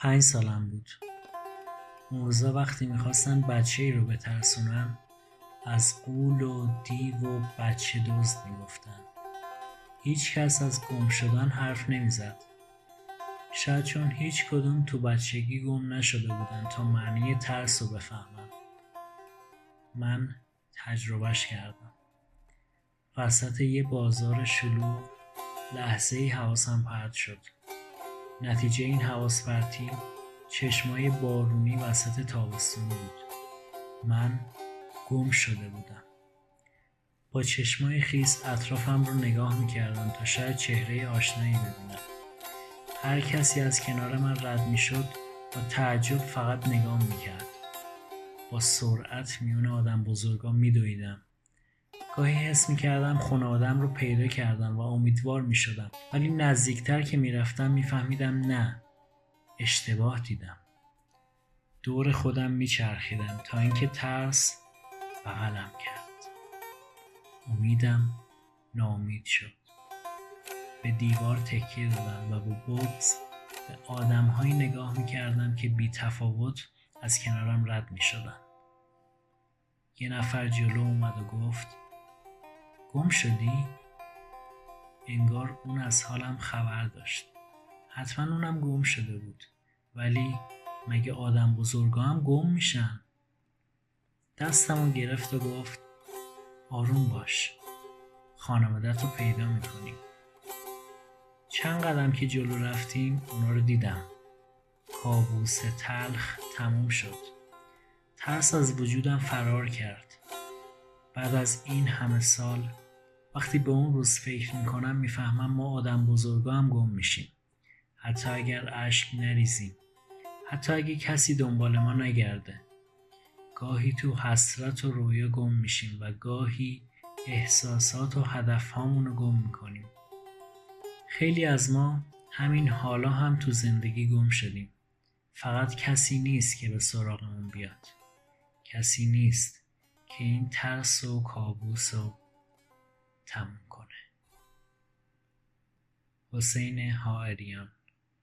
پنج سالم بود. اون روزا وقتی می‌خواستن بچه ای رو بترسونن از قول و دیو و بچه دزد می‌گفتن. هیچ کس از گم شدن حرف نمی‌زد. شاید چون هیچ کدوم تو بچگی گم نشده بودن تا معنی ترس رو بفهمن. من تجربهش کردم. وسط یه بازار شلوغ لحظه ای حواسم پرد شد. نتیجه این حواس پرتی چشمای بارونی وسط تابستون بود. من گم شده بودم. با چشمای خیس اطرافم رو نگاه می‌کردم تا شاید چهره آشنایی ببینم. هر کسی از کنار من رد می‌شد با تعجب فقط نگاه می‌کرد. با سرعت میون آدم بزرگا میدویدم. گاهی حس می‌کردم خونه آدم رو پیدا کردم و امیدوار می‌شدم. ولی نزدیکتر که می‌رفتم میفهمیدم نه اشتباه دیدم. دور خودم میچرخیدم تا اینکه ترس بغلم کرد. امیدم ناامید شد. به دیوار تکیه دادم و با بغز به آدمهایی نگاه می‌کردم که بی تفاوت از کنارم رد می‌شدن. یه نفر جلو اومد و گفت گم شدی؟ انگار اون از حالم خبر داشت. حتما اونم گم شده بود. ولی مگه آدم بزرگا هم گم میشن؟ دستمو گرفت و گفت آروم باش. خانوادت رو پیدا می‌کنیم. چند قدم که جلو رفتیم اونا رو دیدم. کابوس تلخ تموم شد. ترس از وجودم فرار کرد. بعد از این همه سال وقتی به اون روز فکر می‌کنم می‌فهمم ما آدم بزرگا هم گم میشیم. حتی اگر اشک نریزیم. حتی اگه کسی دنبال ما نگرده. گاهی تو حسرت و رویا گم میشیم و گاهی احساسات و هدفهامون رو گم می‌کنیم. خیلی از ما همین حالا هم تو زندگی گم شدیم. فقط کسی نیست که به سراغمون بیاد. کسی نیست که این ترس و کابوس رو تموم کنه. حسین حائریان.